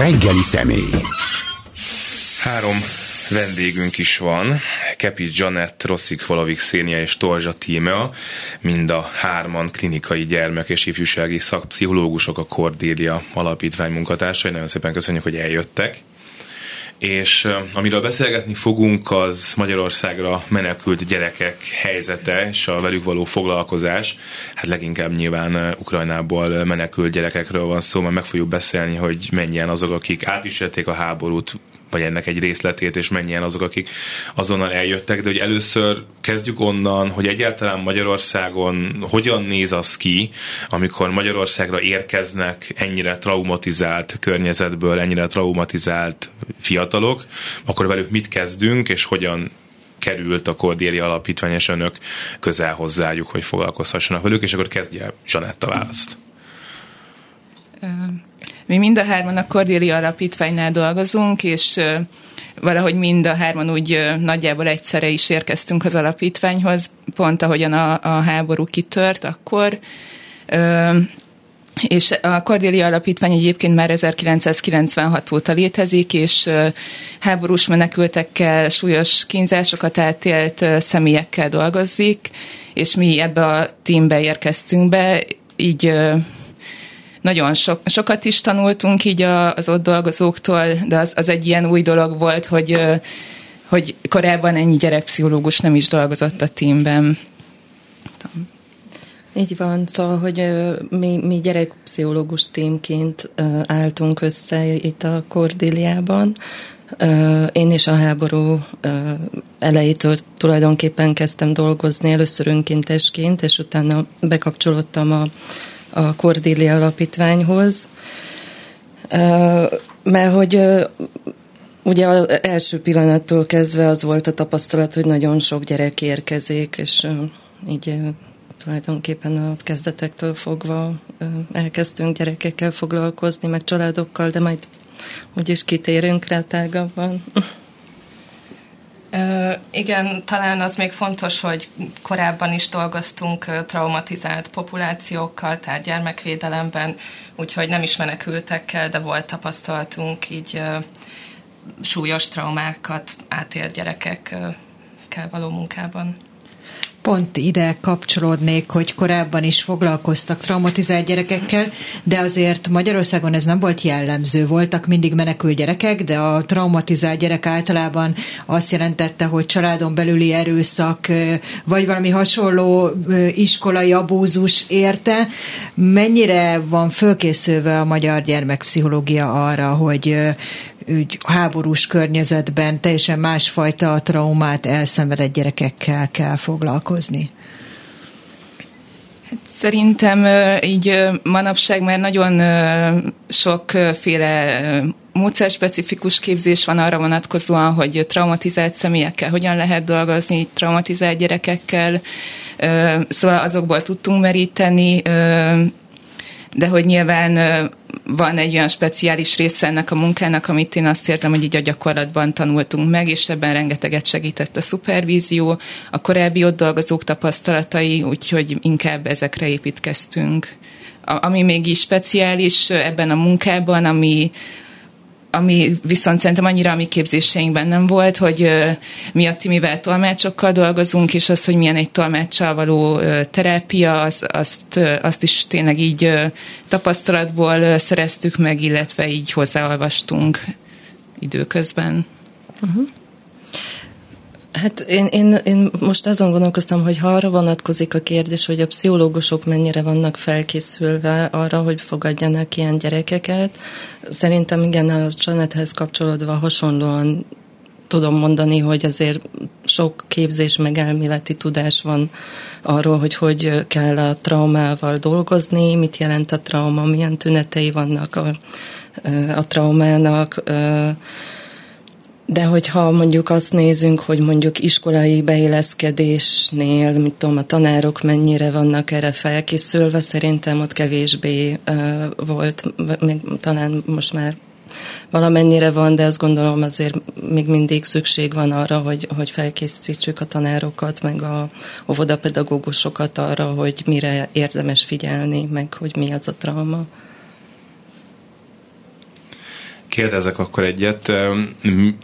reggeli személy. Három vendégünk is van, Kepi Janett, Rosszik Valavik Szénia és Torzsa Tímea, mind a hárman klinikai gyermek és ifjúsági szakpszichológusok a Cordélia alapítvány munkatársai. Nagyon szépen köszönjük, hogy eljöttek és amiről beszélgetni fogunk, az Magyarországra menekült gyerekek helyzete és a velük való foglalkozás. Hát leginkább nyilván Ukrajnából menekült gyerekekről van szó, mert meg fogjuk beszélni, hogy mennyien azok, akik átisélték a háborút, vagy ennek egy részletét, és mennyien azok, akik azonnal eljöttek, de hogy először kezdjük onnan, hogy egyáltalán Magyarországon hogyan néz az ki, amikor Magyarországra érkeznek ennyire traumatizált környezetből, ennyire traumatizált fiatalok, akkor velük mit kezdünk, és hogyan került a Kordéri Alapítvány, és önök közel hozzájuk, hogy foglalkozhassanak velük, és akkor kezdje Zsanetta választ. Mi mind a hárman a Cordélia Alapítványnál dolgozunk, és valahogy mind a hárman úgy nagyjából egyszerre is érkeztünk az alapítványhoz, pont ahogyan a, a háború kitört akkor. És a Cordélia Alapítvány egyébként már 1996 óta létezik, és háborús menekültekkel, súlyos kínzásokat átélt személyekkel dolgozik, és mi ebbe a teambe érkeztünk be, így nagyon sok, sokat is tanultunk így az ott dolgozóktól, de az, az egy ilyen új dolog volt, hogy, hogy korábban ennyi gyerekpszichológus nem is dolgozott a teamben. Így van, szóval, hogy mi, mi gyerekpszichológus témként álltunk össze itt a Kordéliában. Én is a háború elejétől tulajdonképpen kezdtem dolgozni, először önkéntesként, és utána bekapcsolódtam a a Cordélia Alapítványhoz, mert hogy ugye az első pillanattól kezdve az volt a tapasztalat, hogy nagyon sok gyerek érkezik, és így tulajdonképpen a kezdetektől fogva elkezdtünk gyerekekkel foglalkozni, meg családokkal, de majd úgyis kitérünk rá tágabban. Igen, talán az még fontos, hogy korábban is dolgoztunk traumatizált populációkkal, tehát gyermekvédelemben, úgyhogy nem is menekültekkel, de volt tapasztalatunk így súlyos traumákat átélt gyerekekkel való munkában pont ide kapcsolódnék, hogy korábban is foglalkoztak traumatizált gyerekekkel, de azért Magyarországon ez nem volt jellemző. Voltak mindig menekült gyerekek, de a traumatizált gyerek általában azt jelentette, hogy családon belüli erőszak, vagy valami hasonló iskolai abúzus érte. Mennyire van fölkészülve a magyar gyermekpszichológia arra, hogy úgy háborús környezetben teljesen másfajta traumát elszenvedett gyerekekkel kell foglalkozni? Hát szerintem így manapság már nagyon sokféle módszerspecifikus képzés van arra vonatkozóan, hogy traumatizált személyekkel hogyan lehet dolgozni, traumatizált gyerekekkel, szóval azokból tudtunk meríteni, de hogy nyilván van egy olyan speciális része ennek a munkának, amit én azt érzem, hogy így a gyakorlatban tanultunk meg, és ebben rengeteget segített a szupervízió, a korábbi ott dolgozók tapasztalatai, úgyhogy inkább ezekre építkeztünk. A, ami még is speciális ebben a munkában, ami, ami viszont szerintem annyira a mi képzéseinkben nem volt, hogy mi a Timivel tolmácsokkal dolgozunk, és az, hogy milyen egy tolmáccsal való terápia, az, azt, azt is tényleg így tapasztalatból szereztük meg, illetve így hozzáolvastunk időközben. Uh-huh. Hát én, én, én most azon gondolkoztam, hogy ha arra vonatkozik a kérdés, hogy a pszichológusok mennyire vannak felkészülve arra, hogy fogadjanak ilyen gyerekeket, szerintem igen, a Janethez kapcsolódva hasonlóan tudom mondani, hogy azért sok képzés meg elméleti tudás van arról, hogy hogy kell a traumával dolgozni, mit jelent a trauma, milyen tünetei vannak a, a traumának, de hogyha mondjuk azt nézünk, hogy mondjuk iskolai beilleszkedésnél, mit tudom, a tanárok mennyire vannak erre felkészülve, szerintem ott kevésbé uh, volt, még talán most már valamennyire van, de azt gondolom azért még mindig szükség van arra, hogy, hogy felkészítsük a tanárokat, meg a óvodapedagógusokat arra, hogy mire érdemes figyelni, meg hogy mi az a trauma. Kérdezek akkor egyet.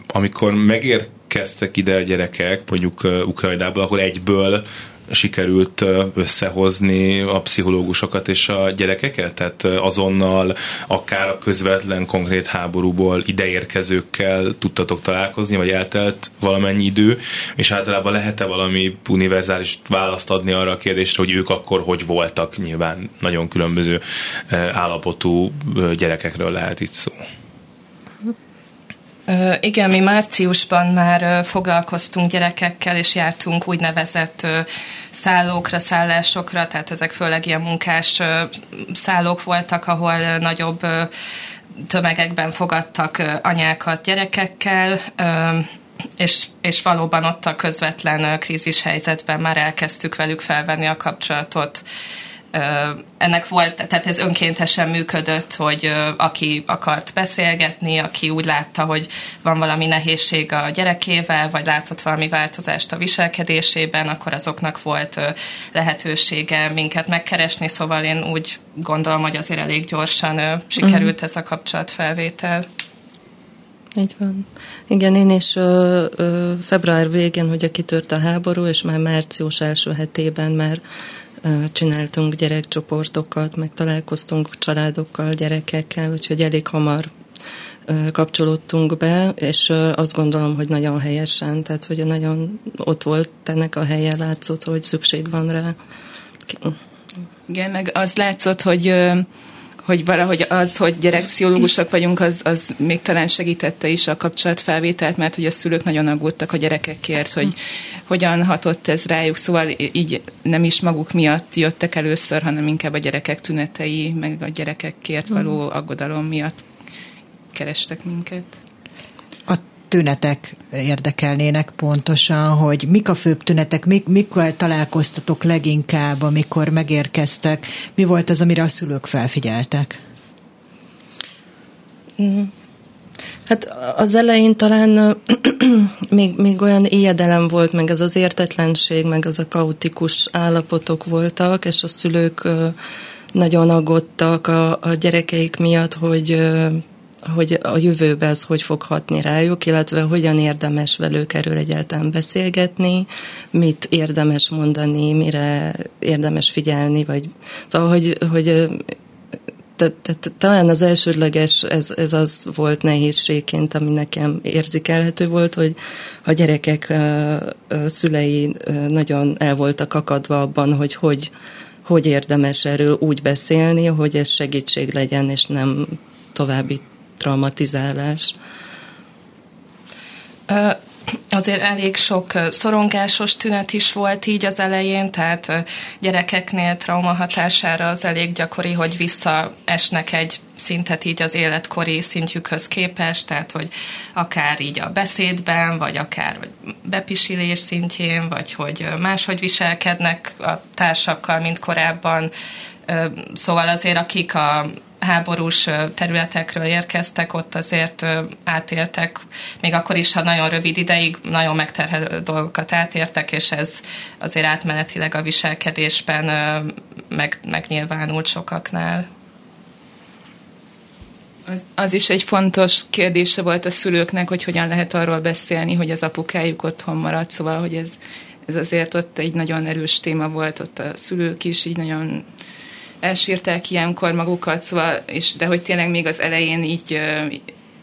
Amikor megérkeztek ide a gyerekek, mondjuk Ukrajnából, akkor egyből sikerült összehozni a pszichológusokat és a gyerekeket? Tehát azonnal, akár a közvetlen konkrét háborúból ideérkezőkkel tudtatok találkozni, vagy eltelt valamennyi idő, és általában lehet-e valami univerzális választ adni arra a kérdésre, hogy ők akkor hogy voltak? Nyilván nagyon különböző állapotú gyerekekről lehet itt szó. Igen, mi márciusban már foglalkoztunk gyerekekkel, és jártunk úgynevezett szállókra, szállásokra, tehát ezek főleg ilyen munkás szállók voltak, ahol nagyobb tömegekben fogadtak anyákat gyerekekkel, és, és valóban ott a közvetlen krízis helyzetben már elkezdtük velük felvenni a kapcsolatot ennek volt, tehát ez önkéntesen működött, hogy aki akart beszélgetni, aki úgy látta, hogy van valami nehézség a gyerekével, vagy látott valami változást a viselkedésében, akkor azoknak volt lehetősége minket megkeresni, szóval én úgy gondolom, hogy azért elég gyorsan sikerült uh-huh. ez a kapcsolatfelvétel. Így van. Igen, én is ö, ö, február végén, hogy kitört a háború, és már március első hetében már csináltunk gyerekcsoportokat, meg találkoztunk családokkal, gyerekekkel, úgyhogy elég hamar kapcsolódtunk be, és azt gondolom, hogy nagyon helyesen, tehát hogy nagyon ott volt ennek a helye, látszott, hogy szükség van rá. Igen, meg az látszott, hogy hogy valahogy az, hogy gyerekpszichológusok vagyunk, az, az még talán segítette is a kapcsolatfelvételt, mert hogy a szülők nagyon aggódtak a gyerekekért, hogy hogyan hatott ez rájuk, szóval így nem is maguk miatt jöttek először, hanem inkább a gyerekek tünetei, meg a gyerekekért való aggodalom miatt kerestek minket tünetek érdekelnének pontosan, hogy mik a főbb tünetek, mik, mikor találkoztatok leginkább, amikor megérkeztek, mi volt az, amire a szülők felfigyeltek? Mm. Hát az elején talán még, még olyan éjedelem volt, meg ez az értetlenség, meg az a kaotikus állapotok voltak, és a szülők nagyon aggódtak a, a gyerekeik miatt, hogy hogy a jövőben ez hogy fog hatni rájuk, illetve hogyan érdemes velük erről egyáltalán beszélgetni, mit érdemes mondani, mire érdemes figyelni, vagy szóval, hogy, hogy te, te, te, talán az elsődleges, ez, ez az volt nehézségként, ami nekem érzékelhető volt, hogy a gyerekek a szülei nagyon el voltak akadva abban, hogy hogy, hogy érdemes erről úgy beszélni, hogy ez segítség legyen, és nem további traumatizálás? Azért elég sok szorongásos tünet is volt így az elején, tehát gyerekeknél trauma hatására az elég gyakori, hogy visszaesnek egy szintet így az életkori szintjükhöz képest, tehát hogy akár így a beszédben, vagy akár hogy bepisilés szintjén, vagy hogy máshogy viselkednek a társakkal, mint korábban. Szóval azért akik a háborús területekről érkeztek, ott azért átéltek, még akkor is, ha nagyon rövid ideig nagyon megterhelő dolgokat átértek, és ez azért átmenetileg a viselkedésben meg, megnyilvánult sokaknál. Az, az is egy fontos kérdése volt a szülőknek, hogy hogyan lehet arról beszélni, hogy az apukájuk otthon maradt, szóval, hogy ez, ez azért ott egy nagyon erős téma volt, ott a szülők is így nagyon elsírták ilyenkor magukat, szóval, és, de hogy tényleg még az elején így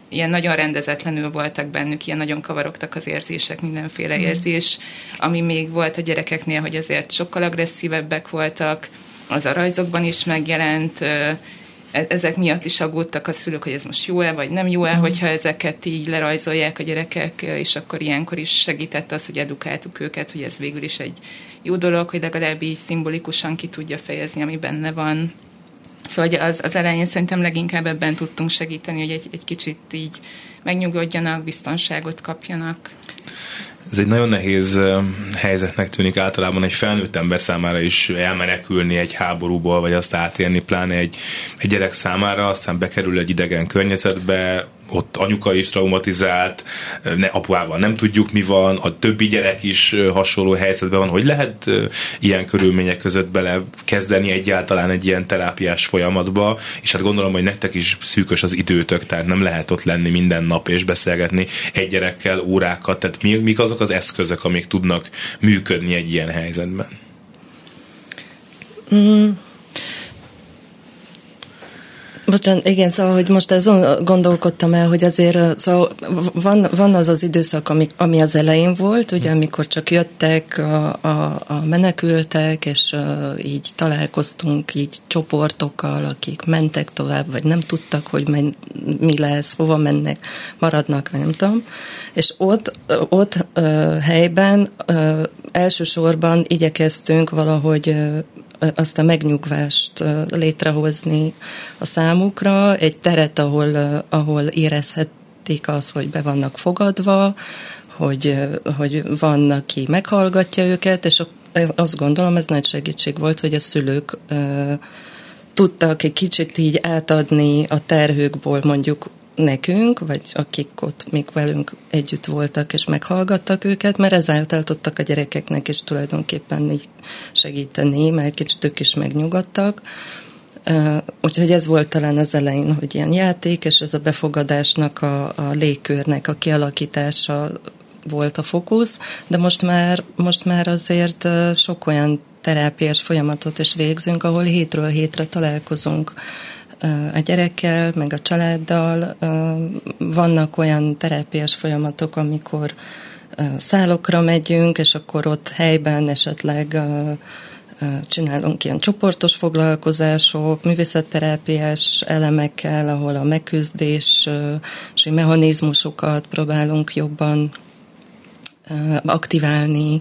ilyen nagyon rendezetlenül voltak bennük, ilyen nagyon kavarogtak az érzések, mindenféle mm. érzés, ami még volt a gyerekeknél, hogy azért sokkal agresszívebbek voltak, az a rajzokban is megjelent, ezek miatt is aggódtak a szülők, hogy ez most jó-e, vagy nem jó-e, mm. hogyha ezeket így lerajzolják a gyerekek, és akkor ilyenkor is segített az, hogy edukáltuk őket, hogy ez végül is egy jó dolog, hogy legalább így szimbolikusan ki tudja fejezni, ami benne van. Szóval az, az elején szerintem leginkább ebben tudtunk segíteni, hogy egy, egy kicsit így megnyugodjanak, biztonságot kapjanak. Ez egy nagyon nehéz helyzetnek tűnik általában egy felnőtt ember számára is elmenekülni egy háborúból, vagy azt átélni, pláne egy, egy gyerek számára, aztán bekerül egy idegen környezetbe, ott anyuka is traumatizált, ne, apuával nem tudjuk mi van, a többi gyerek is hasonló helyzetben van, hogy lehet ilyen körülmények között bele kezdeni egyáltalán egy ilyen terápiás folyamatba, és hát gondolom, hogy nektek is szűkös az időtök, tehát nem lehet ott lenni minden nap és beszélgetni egy gyerekkel órákat, tehát mi, mik azok az eszközök, amik tudnak működni egy ilyen helyzetben? Mm. Bocsánat, igen, szóval, hogy most azon gondolkodtam el, hogy azért szóval van, van az az időszak, ami, ami az elején volt, ugye, amikor csak jöttek a, a, a menekültek, és uh, így találkoztunk így csoportokkal, akik mentek tovább, vagy nem tudtak, hogy men, mi lesz, hova mennek, maradnak, nem tudom. És ott, ott uh, helyben uh, elsősorban igyekeztünk valahogy uh, azt a megnyugvást létrehozni a számukra, egy teret, ahol, ahol érezhetik az, hogy be vannak fogadva, hogy, hogy van, aki meghallgatja őket, és azt gondolom, ez nagy segítség volt, hogy a szülők tudtak egy kicsit így átadni a terhőkból mondjuk nekünk, vagy akik ott még velünk együtt voltak és meghallgattak őket, mert ezáltal tudtak a gyerekeknek is tulajdonképpen így segíteni, mert kicsit ők is megnyugodtak. Úgyhogy ez volt talán az elején, hogy ilyen játék, és ez a befogadásnak, a, a légkörnek a kialakítása volt a fókusz, de most már, most már azért sok olyan terápiás folyamatot is végzünk, ahol hétről hétre találkozunk a gyerekkel, meg a családdal. Vannak olyan terápiás folyamatok, amikor szállokra megyünk, és akkor ott helyben esetleg csinálunk ilyen csoportos foglalkozások, művészetterápiás elemekkel, ahol a megküzdési mechanizmusokat próbálunk jobban aktiválni,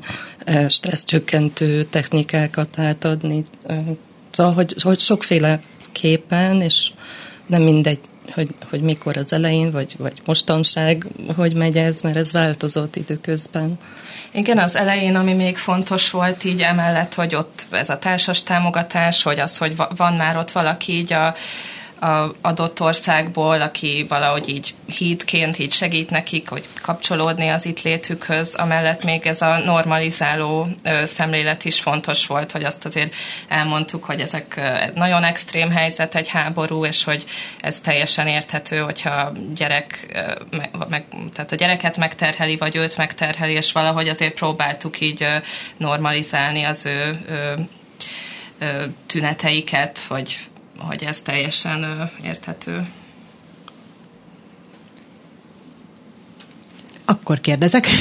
stresszcsökkentő technikákat átadni. Szóval, hogy, hogy sokféle képen, és nem mindegy, hogy, hogy mikor az elején, vagy, vagy mostanság, hogy megy ez, mert ez változott időközben. Igen, az elején, ami még fontos volt így emellett, hogy ott ez a társas támogatás, hogy az, hogy van már ott valaki így a a adott országból, aki valahogy így hídként így segít nekik, hogy kapcsolódni az itt létükhöz, amellett még ez a normalizáló szemlélet is fontos volt, hogy azt azért elmondtuk, hogy ezek nagyon extrém helyzet, egy háború, és hogy ez teljesen érthető, hogyha gyerek, meg, tehát a gyereket megterheli, vagy őt megterheli, és valahogy azért próbáltuk így normalizálni az ő, tüneteiket, vagy hogy ez teljesen érthető. Akkor kérdezek.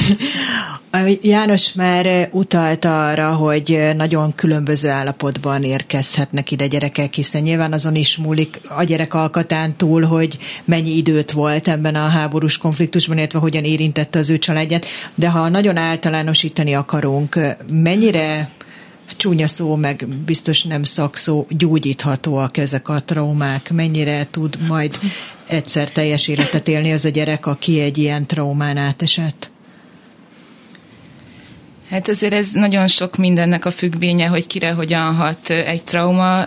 János már utalt arra, hogy nagyon különböző állapotban érkezhetnek ide gyerekek, hiszen nyilván azon is múlik a gyerek alkatán túl, hogy mennyi időt volt ebben a háborús konfliktusban, illetve hogyan érintette az ő családját. De ha nagyon általánosítani akarunk, mennyire csúnya szó, meg biztos nem szakszó, gyógyíthatóak ezek a traumák, mennyire tud majd egyszer teljes életet élni az a gyerek, aki egy ilyen traumán átesett? Hát azért ez nagyon sok mindennek a függvénye, hogy kire hogyan hat egy trauma.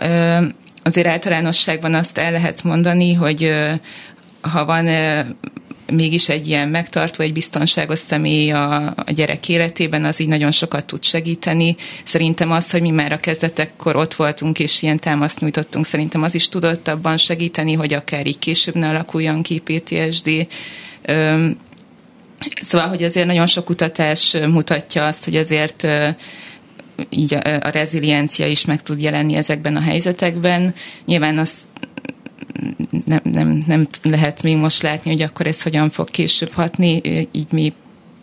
Azért általánosságban azt el lehet mondani, hogy ha van mégis egy ilyen megtartó, egy biztonságos személy a, a gyerek életében, az így nagyon sokat tud segíteni. Szerintem az, hogy mi már a kezdetekkor ott voltunk, és ilyen támaszt nyújtottunk, szerintem az is tudott abban segíteni, hogy akár így később ne alakuljon ki PTSD. Üm, Szóval, hogy azért nagyon sok kutatás mutatja azt, hogy azért így a, a reziliencia is meg tud jelenni ezekben a helyzetekben. Nyilván azt nem, nem, nem lehet még most látni, hogy akkor ez hogyan fog később hatni, így mi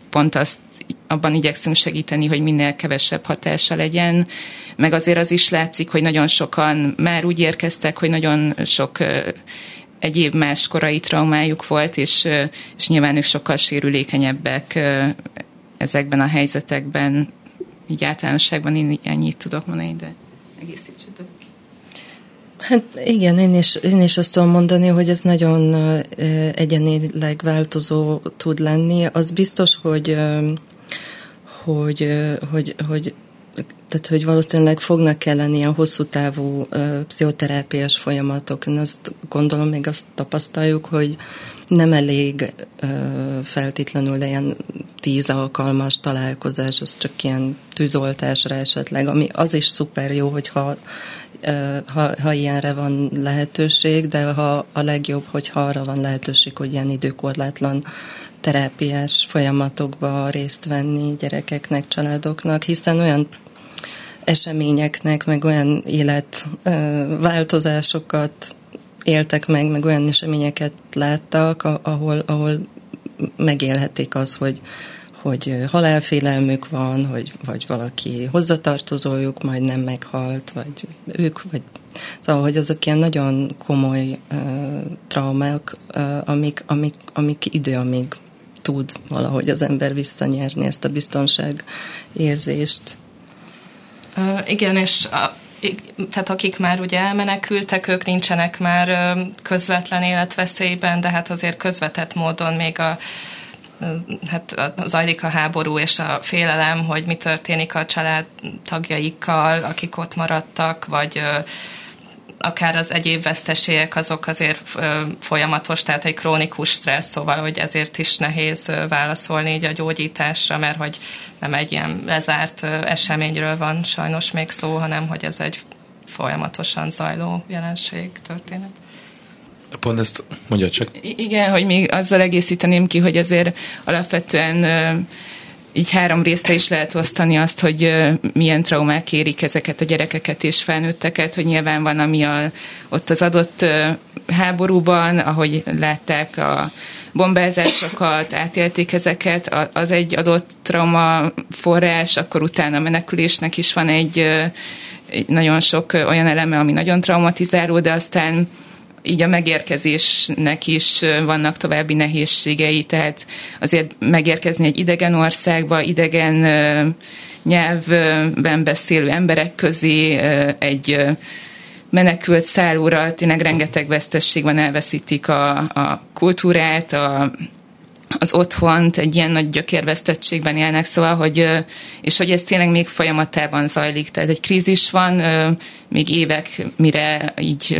pont azt abban igyekszünk segíteni, hogy minél kevesebb hatása legyen, meg azért az is látszik, hogy nagyon sokan már úgy érkeztek, hogy nagyon sok egyéb más korai traumájuk volt, és, és nyilván ők sokkal sérülékenyebbek ezekben a helyzetekben, így általánosságban én ennyit tudok mondani, de egészítsetek. Hát igen, én is, én is azt tudom mondani, hogy ez nagyon egyenileg változó tud lenni. Az biztos, hogy, hogy, hogy, hogy tehát hogy valószínűleg fognak kelleni ilyen hosszú távú pszichoterápiás folyamatok. Én azt gondolom, még azt tapasztaljuk, hogy nem elég feltétlenül ilyen tíz alkalmas találkozás, az csak ilyen tűzoltásra esetleg, ami az is szuper jó, hogyha ha, ha ilyenre van lehetőség, de ha a legjobb, hogyha arra van lehetőség, hogy ilyen időkorlátlan terápiás folyamatokba részt venni gyerekeknek, családoknak, hiszen olyan eseményeknek, meg olyan életváltozásokat éltek meg, meg olyan eseményeket láttak, ahol, ahol megélhetik az, hogy, hogy halálfélelmük van, hogy vagy valaki hozzatartozójuk majd nem meghalt, vagy ők, vagy szóval, hogy azok ilyen nagyon komoly uh, traumák, uh, amik, amik, amik idő, amíg tud valahogy az ember visszanyerni ezt a biztonság érzést. Uh, igen, és a, tehát akik már ugye elmenekültek, ők nincsenek már közvetlen életveszélyben, de hát azért közvetett módon még a hát zajlik a háború és a félelem, hogy mi történik a család tagjaikkal, akik ott maradtak, vagy akár az egyéb veszteségek azok azért folyamatos, tehát egy krónikus stressz, szóval, hogy ezért is nehéz válaszolni így a gyógyításra, mert hogy nem egy ilyen lezárt eseményről van sajnos még szó, hanem hogy ez egy folyamatosan zajló jelenség, történet. Pont ezt mondja csak. Igen, hogy még azzal egészíteném ki, hogy azért alapvetően így három részre is lehet osztani azt, hogy milyen traumák érik ezeket a gyerekeket és felnőtteket, hogy nyilván van, ami a, ott az adott háborúban, ahogy látták a bombázásokat, átélték ezeket, az egy adott trauma forrás, akkor utána a menekülésnek is van egy, egy nagyon sok olyan eleme, ami nagyon traumatizáló, de aztán így a megérkezésnek is vannak további nehézségei, tehát azért megérkezni egy idegen országba, idegen nyelvben beszélő emberek közé, egy menekült szállóra, tényleg rengeteg vesztesség van, elveszítik a, a kultúrát, a, az otthont, egy ilyen nagy gyökérvesztettségben élnek, szóval, hogy, és hogy ez tényleg még folyamatában zajlik, tehát egy krízis van, még évek, mire így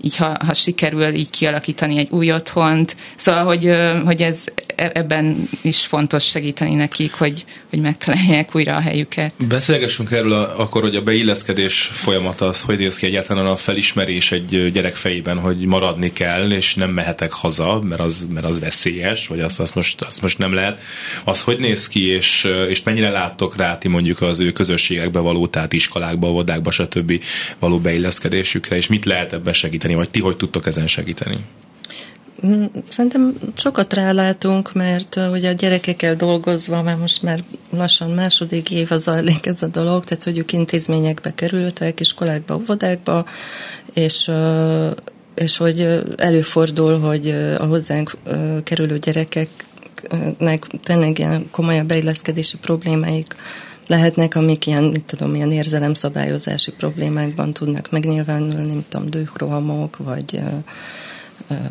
így ha, ha sikerül így kialakítani egy új otthont. Szóval, hogy, hogy ez ebben is fontos segíteni nekik, hogy, hogy megtalálják újra a helyüket. Beszélgessünk erről a, akkor, hogy a beilleszkedés folyamata az, hogy néz ki egyáltalán a felismerés egy gyerek fejében, hogy maradni kell, és nem mehetek haza, mert az, mert az veszélyes, vagy azt, azt, most, azt most nem lehet. Az hogy néz ki, és, és mennyire láttok rá ti mondjuk az ő közösségekbe való, tehát iskolákba, vodákba, stb. való beilleszkedésükre, és mit lehet ebben segíteni, vagy ti hogy tudtok ezen segíteni? Mm, szerintem sokat rálátunk, mert ugye a gyerekekkel dolgozva, mert most már lassan második év az zajlik ez a dolog, tehát hogy ők intézményekbe kerültek, iskolákba, óvodákba, és és hogy előfordul, hogy a hozzánk kerülő gyerekeknek tényleg ilyen komolyabb beilleszkedési problémáik lehetnek, amik ilyen, mit tudom, ilyen érzelemszabályozási problémákban tudnak megnyilvánulni, mint tudom, dőkrohamok, vagy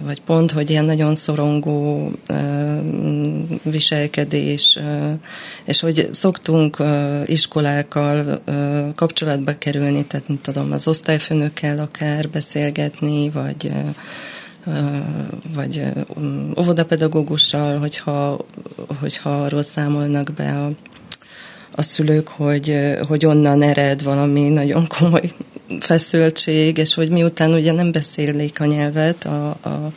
vagy pont, hogy ilyen nagyon szorongó viselkedés, és hogy szoktunk iskolákkal kapcsolatba kerülni, tehát nem tudom, az osztályfőnökkel akár beszélgetni, vagy vagy óvodapedagógussal, hogyha, hogyha arról számolnak be a a szülők, hogy, hogy onnan ered valami nagyon komoly feszültség, és hogy miután ugye nem beszélik a nyelvet, a, a,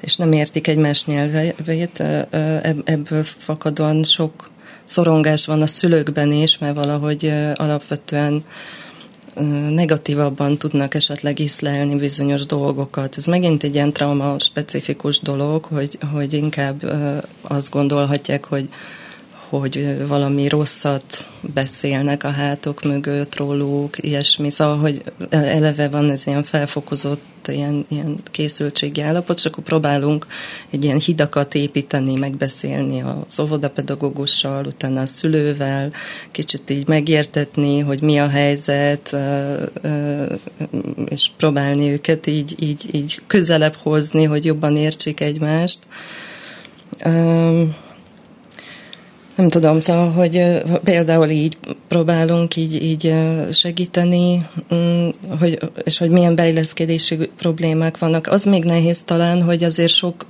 és nem értik egymás nyelvét, ebből fakadóan sok szorongás van a szülőkben is, mert valahogy alapvetően negatívabban tudnak esetleg iszlelni bizonyos dolgokat. Ez megint egy ilyen trauma specifikus dolog, hogy, hogy inkább azt gondolhatják, hogy hogy valami rosszat beszélnek a hátok mögött róluk, ilyesmi. Szóval, hogy eleve van ez ilyen felfokozott ilyen, ilyen készültségi állapot, és akkor próbálunk egy ilyen hidakat építeni, megbeszélni az óvodapedagógussal, utána a szülővel, kicsit így megértetni, hogy mi a helyzet, és próbálni őket így, így, így közelebb hozni, hogy jobban értsék egymást. Nem tudom, szóval, hogy például így próbálunk így, így segíteni, mm, hogy, és hogy milyen beilleszkedési problémák vannak. Az még nehéz talán, hogy azért sok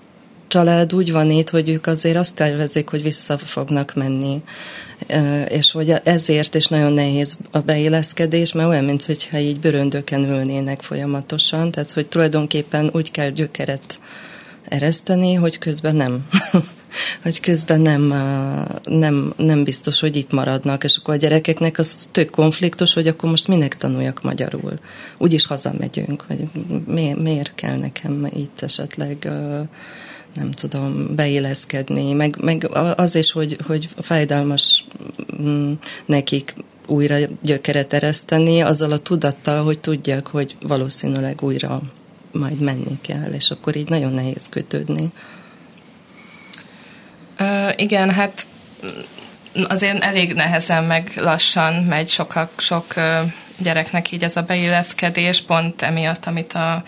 család úgy van itt, hogy ők azért azt tervezik, hogy vissza fognak menni. És hogy ezért is nagyon nehéz a beilleszkedés, mert olyan, mintha így bőröndöken ülnének folyamatosan, tehát hogy tulajdonképpen úgy kell gyökeret ereszteni, hogy közben nem. hogy közben nem, nem, nem biztos, hogy itt maradnak, és akkor a gyerekeknek az tök konfliktus, hogy akkor most minek tanuljak magyarul. Úgyis hazamegyünk, vagy miért, miért kell nekem itt esetleg nem tudom, beilleszkedni, meg, meg az is, hogy, hogy fájdalmas mm, nekik újra gyökeret ereszteni, azzal a tudattal, hogy tudják, hogy valószínűleg újra majd menni kell, és akkor így nagyon nehéz kötődni. Igen, hát azért elég nehezen, meg lassan megy sokak, sok gyereknek így ez a beilleszkedés, pont emiatt, amit a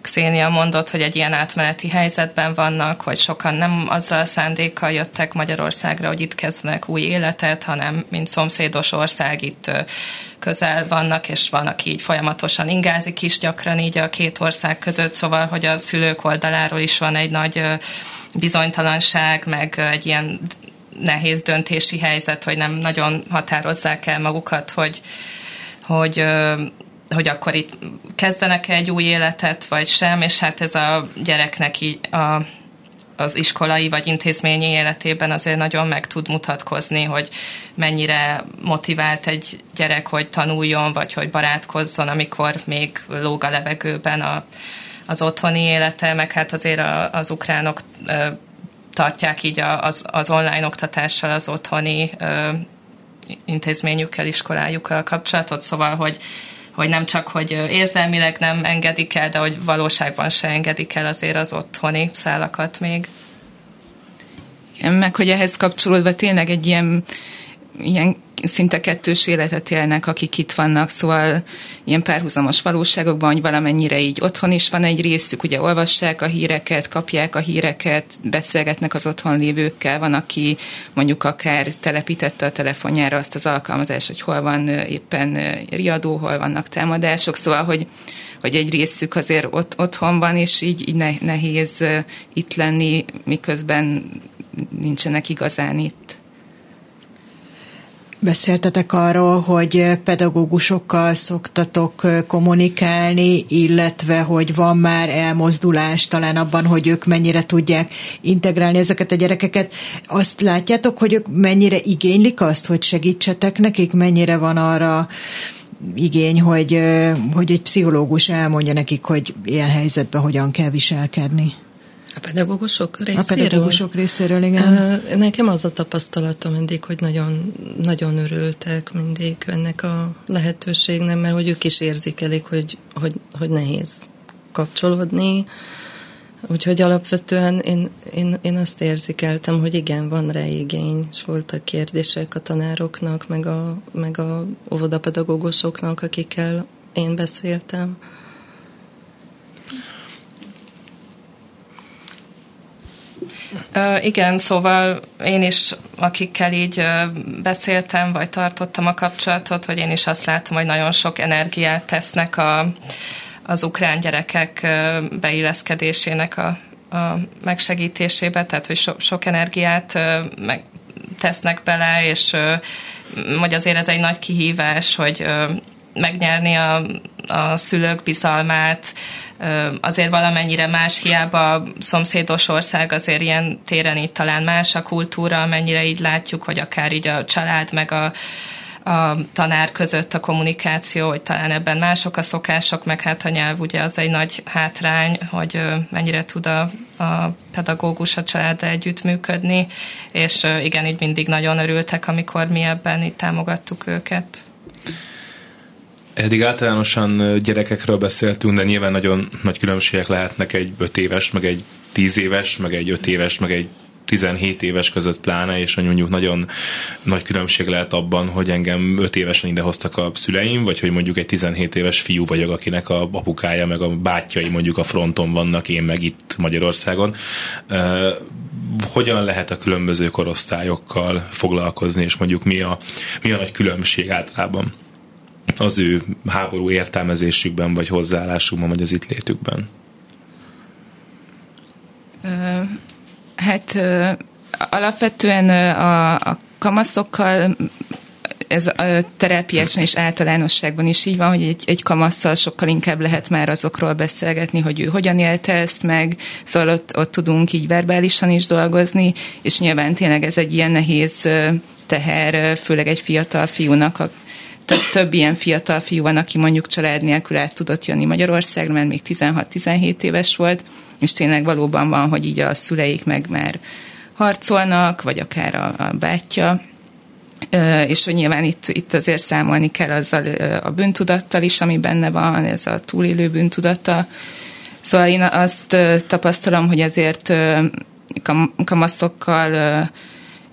Xénia mondott, hogy egy ilyen átmeneti helyzetben vannak, hogy sokan nem azzal a szándékkal jöttek Magyarországra, hogy itt kezdenek új életet, hanem mint szomszédos ország itt közel vannak, és van, aki így folyamatosan ingázik is gyakran így a két ország között, szóval, hogy a szülők oldaláról is van egy nagy bizonytalanság, meg egy ilyen nehéz döntési helyzet, hogy nem nagyon határozzák el magukat, hogy, hogy hogy akkor itt kezdenek -e egy új életet, vagy sem, és hát ez a gyereknek így a, az iskolai vagy intézményi életében azért nagyon meg tud mutatkozni, hogy mennyire motivált egy gyerek, hogy tanuljon, vagy hogy barátkozzon, amikor még lóg a levegőben a, az otthoni élete, meg hát azért a, az ukránok tartják így az, az online oktatással az otthoni ö, intézményükkel, iskolájukkal kapcsolatot, szóval, hogy hogy nem csak, hogy érzelmileg nem engedik el, de hogy valóságban se engedik el azért az otthoni szálakat még. Meg, hogy ehhez kapcsolódva tényleg egy ilyen ilyen szinte kettős életet élnek, akik itt vannak, szóval ilyen párhuzamos valóságokban, hogy valamennyire így otthon is van egy részük, ugye olvassák a híreket, kapják a híreket, beszélgetnek az otthon lévőkkel, van, aki mondjuk akár telepítette a telefonjára azt az alkalmazást, hogy hol van éppen riadó, hol vannak támadások, szóval, hogy hogy egy részük azért ott, otthon van, és így, így nehéz itt lenni, miközben nincsenek igazán itt. Beszéltetek arról, hogy pedagógusokkal szoktatok kommunikálni, illetve hogy van már elmozdulás talán abban, hogy ők mennyire tudják integrálni ezeket a gyerekeket. Azt látjátok, hogy ők mennyire igénylik azt, hogy segítsetek nekik, mennyire van arra igény, hogy, hogy egy pszichológus elmondja nekik, hogy ilyen helyzetben hogyan kell viselkedni? A pedagógusok részéről? A pedagógusok részéről, igen. Nekem az a tapasztalatom mindig, hogy nagyon, nagyon örültek mindig ennek a lehetőségnek, mert hogy ők is érzékelik, hogy, hogy, hogy nehéz kapcsolódni. Úgyhogy alapvetően én, én, én azt érzékeltem, hogy igen, van rá igény, és voltak kérdések a tanároknak, meg a, meg a óvodapedagógusoknak, akikkel én beszéltem. Igen, szóval én is, akikkel így beszéltem, vagy tartottam a kapcsolatot, hogy én is azt látom, hogy nagyon sok energiát tesznek a, az ukrán gyerekek uh, beilleszkedésének a, a megsegítésébe, tehát hogy so, sok energiát meg tesznek bele, és hogy azért ez egy nagy kihívás, hogy megnyerni a, a szülők bizalmát, azért valamennyire más, hiába a szomszédos ország azért ilyen téren itt talán más a kultúra, amennyire így látjuk, hogy akár így a család meg a, a tanár között a kommunikáció, hogy talán ebben mások a szokások, meg hát a nyelv ugye az egy nagy hátrány, hogy mennyire tud a, a pedagógus a család együttműködni, és igen, így mindig nagyon örültek, amikor mi ebben itt támogattuk őket. Eddig általánosan gyerekekről beszéltünk, de nyilván nagyon nagy különbségek lehetnek egy 5 éves, meg egy 10 éves, meg egy 5 éves, meg egy 17 éves között pláne, és mondjuk nagyon nagy különbség lehet abban, hogy engem 5 évesen ide hoztak a szüleim, vagy hogy mondjuk egy 17 éves fiú vagyok, akinek a apukája meg a bátyjai mondjuk a fronton vannak, én meg itt Magyarországon. Hogyan lehet a különböző korosztályokkal foglalkozni, és mondjuk mi a, mi a nagy különbség általában az ő háború értelmezésükben, vagy hozzáállásukban, vagy az itt létükben? Hát alapvetően a, a kamaszokkal ez a terápiásan és általánosságban is így van, hogy egy, egy kamasszal sokkal inkább lehet már azokról beszélgetni, hogy ő hogyan élte ezt meg, szóval ott, ott tudunk így verbálisan is dolgozni, és nyilván tényleg ez egy ilyen nehéz teher, főleg egy fiatal fiúnak, több, több ilyen fiatal fiú van, aki mondjuk család nélkül át tudott jönni Magyarországra, mert még 16-17 éves volt, és tényleg valóban van, hogy így a szüleik meg már harcolnak, vagy akár a, a bátyja, és hogy nyilván itt, itt azért számolni kell azzal a bűntudattal is, ami benne van, ez a túlélő bűntudata. Szóval én azt tapasztalom, hogy azért kamaszokkal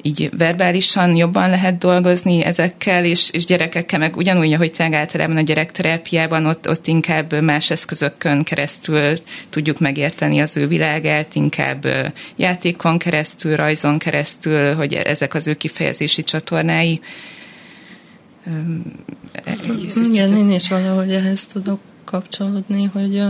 így verbálisan jobban lehet dolgozni ezekkel, és, és gyerekekkel meg ugyanúgy, ahogy tényleg általában a gyerekterápiában, ott, ott inkább más eszközökön keresztül tudjuk megérteni az ő világát, inkább játékon keresztül, rajzon keresztül, hogy ezek az ő kifejezési csatornái. Igen, én is valahogy ehhez tudok kapcsolódni, hogy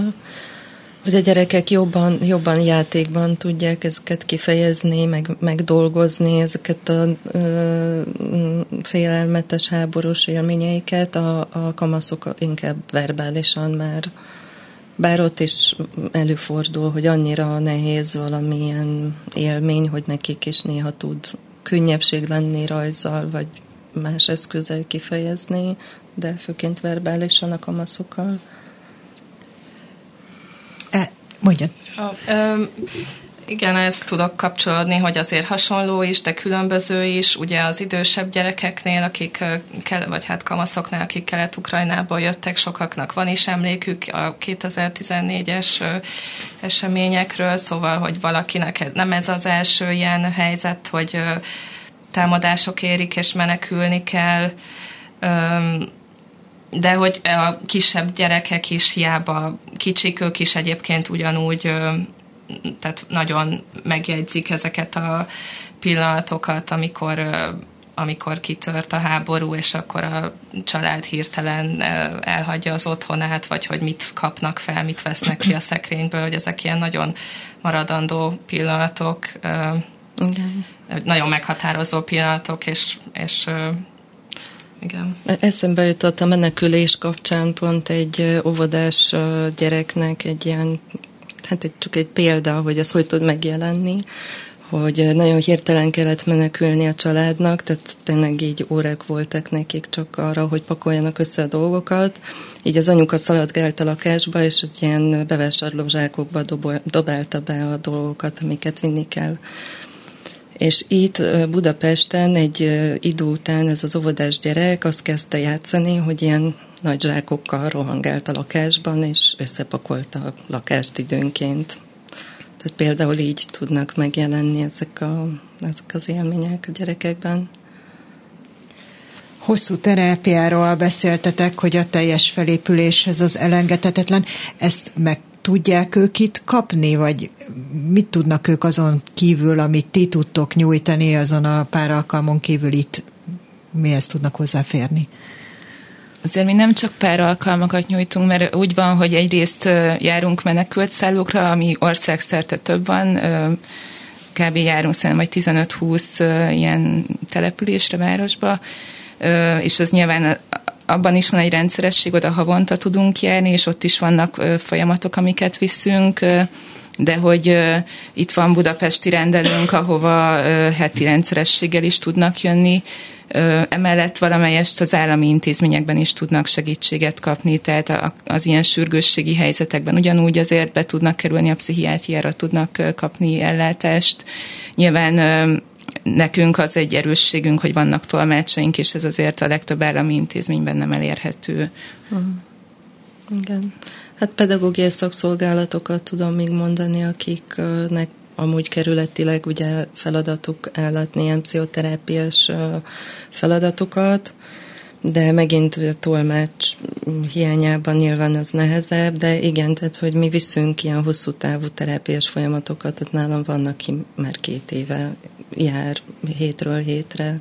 hogy a gyerekek jobban, jobban játékban tudják ezeket kifejezni, meg, meg dolgozni, ezeket a ö, félelmetes háborús élményeiket, a, a kamaszok inkább verbálisan már bár ott is előfordul, hogy annyira nehéz valamilyen élmény, hogy nekik is néha tud könnyebbség lenni rajzzal, vagy más eszközzel kifejezni, de főként verbálisan a kamaszokkal. Mondjon. igen, ezt tudok kapcsolódni, hogy azért hasonló is, de különböző is. Ugye az idősebb gyerekeknél, akik, vagy hát kamaszoknál, akik Kelet-Ukrajnából jöttek, sokaknak van is emlékük a 2014-es eseményekről, szóval, hogy valakinek nem ez az első ilyen helyzet, hogy támadások érik és menekülni kell de hogy a kisebb gyerekek is hiába kicsik, ők is egyébként ugyanúgy tehát nagyon megjegyzik ezeket a pillanatokat, amikor amikor kitört a háború, és akkor a család hirtelen elhagyja az otthonát, vagy hogy mit kapnak fel, mit vesznek ki a szekrényből, hogy ezek ilyen nagyon maradandó pillanatok, Igen. nagyon meghatározó pillanatok, és, és igen. Eszembe jutott a menekülés kapcsán pont egy óvodás gyereknek egy ilyen, hát egy, csak egy példa, hogy ez hogy tud megjelenni, hogy nagyon hirtelen kellett menekülni a családnak, tehát tényleg így órák voltak nekik csak arra, hogy pakoljanak össze a dolgokat. Így az anyuka szaladgált a lakásba, és egy ilyen bevásárló zsákokba dobálta be a dolgokat, amiket vinni kell. És itt Budapesten egy idő után ez az óvodás gyerek azt kezdte játszani, hogy ilyen nagy zsákokkal rohangált a lakásban, és összepakolta a lakást időnként. Tehát például így tudnak megjelenni ezek, a, ezek az élmények a gyerekekben. Hosszú terápiáról beszéltetek, hogy a teljes felépülés ez az elengedhetetlen. Ezt meg tudják ők itt kapni, vagy mit tudnak ők azon kívül, amit ti tudtok nyújtani, azon a pár alkalmon kívül itt mihez tudnak hozzáférni? Azért mi nem csak pár alkalmakat nyújtunk, mert úgy van, hogy egyrészt járunk menekült szállókra, ami országszerte több van, kb. járunk szerintem vagy 15-20 ilyen településre, városba, és az nyilván abban is van egy rendszeresség, oda havonta tudunk járni, és ott is vannak folyamatok, amiket viszünk, de hogy itt van budapesti rendelőnk, ahova heti rendszerességgel is tudnak jönni, emellett valamelyest az állami intézményekben is tudnak segítséget kapni, tehát az ilyen sürgősségi helyzetekben ugyanúgy azért be tudnak kerülni a pszichiátriára, tudnak kapni ellátást. Nyilván nekünk az egy erősségünk, hogy vannak tolmácsaink, és ez azért a legtöbb állami intézményben nem elérhető. Uh-huh. Igen. Hát pedagógiai szakszolgálatokat tudom még mondani, akiknek amúgy kerületileg ugye feladatuk ellátni ilyen pszichoterápiás feladatokat, de megint a tolmács hiányában nyilván ez nehezebb, de igen, tehát hogy mi viszünk ilyen hosszú távú terápiás folyamatokat, tehát nálam van, aki már két éve jár hétről hétre,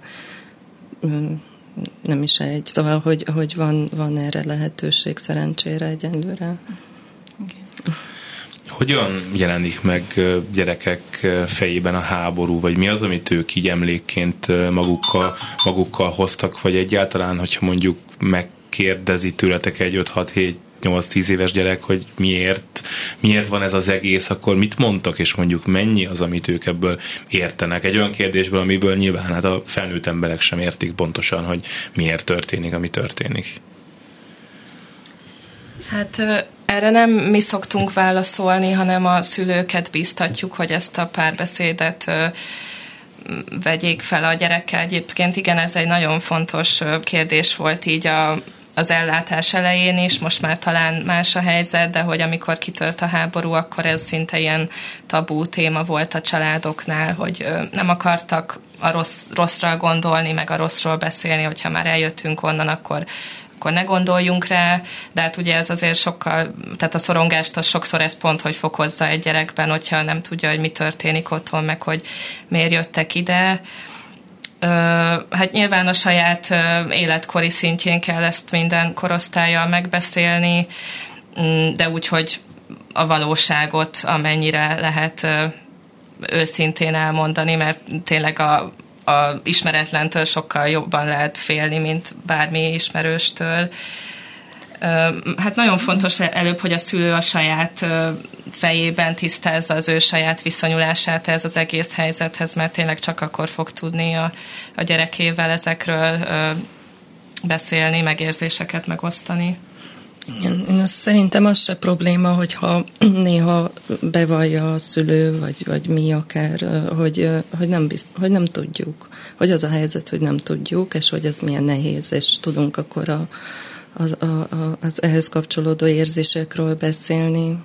nem is egy, szóval, hogy, hogy van, van erre lehetőség szerencsére egyenlőre. Hogyan jelenik meg gyerekek fejében a háború, vagy mi az, amit ők így emlékként magukkal, magukkal hoztak, vagy egyáltalán, hogyha mondjuk megkérdezi tőletek egy 5-6-7 8-10 éves gyerek, hogy miért, miért van ez az egész, akkor mit mondtak, és mondjuk mennyi az, amit ők ebből értenek. Egy olyan kérdésből, amiből nyilván hát a felnőtt emberek sem értik pontosan, hogy miért történik, ami történik. Hát erre nem mi szoktunk válaszolni, hanem a szülőket biztatjuk, hogy ezt a párbeszédet vegyék fel a gyerekkel. Egyébként igen, ez egy nagyon fontos kérdés volt így a, az ellátás elején is, most már talán más a helyzet, de hogy amikor kitört a háború, akkor ez szinte ilyen tabú téma volt a családoknál, hogy nem akartak a rossz, rosszra gondolni, meg a rosszról beszélni, hogyha már eljöttünk onnan, akkor akkor ne gondoljunk rá, de hát ugye ez azért sokkal, tehát a szorongást az sokszor ez pont, hogy fokozza egy gyerekben, hogyha nem tudja, hogy mi történik otthon, meg hogy miért jöttek ide. Hát nyilván a saját életkori szintjén kell ezt minden korosztályjal megbeszélni, mm, de úgy, hogy a valóságot amennyire lehet őszintén elmondani, mert tényleg a, a ismeretlentől sokkal jobban lehet félni, mint bármi ismerőstől. Hát nagyon fontos előbb, hogy a szülő a saját fejében tisztázza az ő saját viszonyulását ez az egész helyzethez, mert tényleg csak akkor fog tudni a, a gyerekével ezekről beszélni, megérzéseket megosztani. Igen, én azt szerintem az se probléma, hogyha néha bevallja a szülő, vagy, vagy mi akár, hogy, hogy, nem bizt, hogy nem tudjuk. Hogy az a helyzet, hogy nem tudjuk, és hogy ez milyen nehéz, és tudunk akkor a, az, a, a, az ehhez kapcsolódó érzésekről beszélni.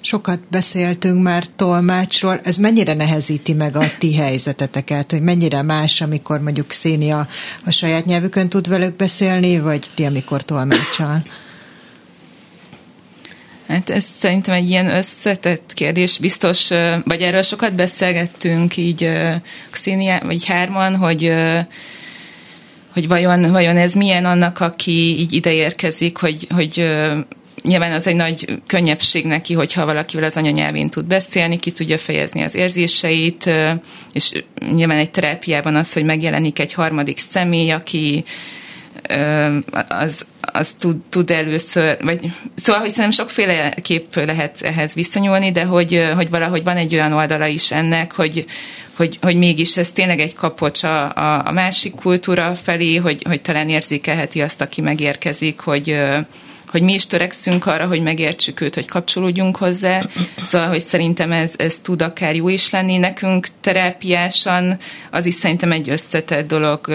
Sokat beszéltünk már tolmácsról, ez mennyire nehezíti meg a ti helyzeteteket, hogy mennyire más, amikor mondjuk Szénia a saját nyelvükön tud velük beszélni, vagy ti, amikor tolmácsal? Hát ez szerintem egy ilyen összetett kérdés, biztos, vagy erről sokat beszélgettünk így Xenia, vagy hárman, hogy hogy vajon, vajon ez milyen annak, aki így ideérkezik, hogy, hogy nyilván az egy nagy könnyebbség neki, hogyha valakivel az anyanyelvén tud beszélni, ki tudja fejezni az érzéseit, és nyilván egy terápiában az, hogy megjelenik egy harmadik személy, aki az, az tud, tud először, vagy szóval, hogy szerintem sokféle kép lehet ehhez viszonyulni, de hogy, hogy valahogy van egy olyan oldala is ennek, hogy, hogy, hogy mégis ez tényleg egy kapocs a, a, a másik kultúra felé, hogy, hogy talán érzékelheti azt, aki megérkezik, hogy, hogy mi is törekszünk arra, hogy megértsük őt, hogy kapcsolódjunk hozzá. Szóval, hogy szerintem ez, ez tud akár jó is lenni nekünk terápiásan, az is szerintem egy összetett dolog,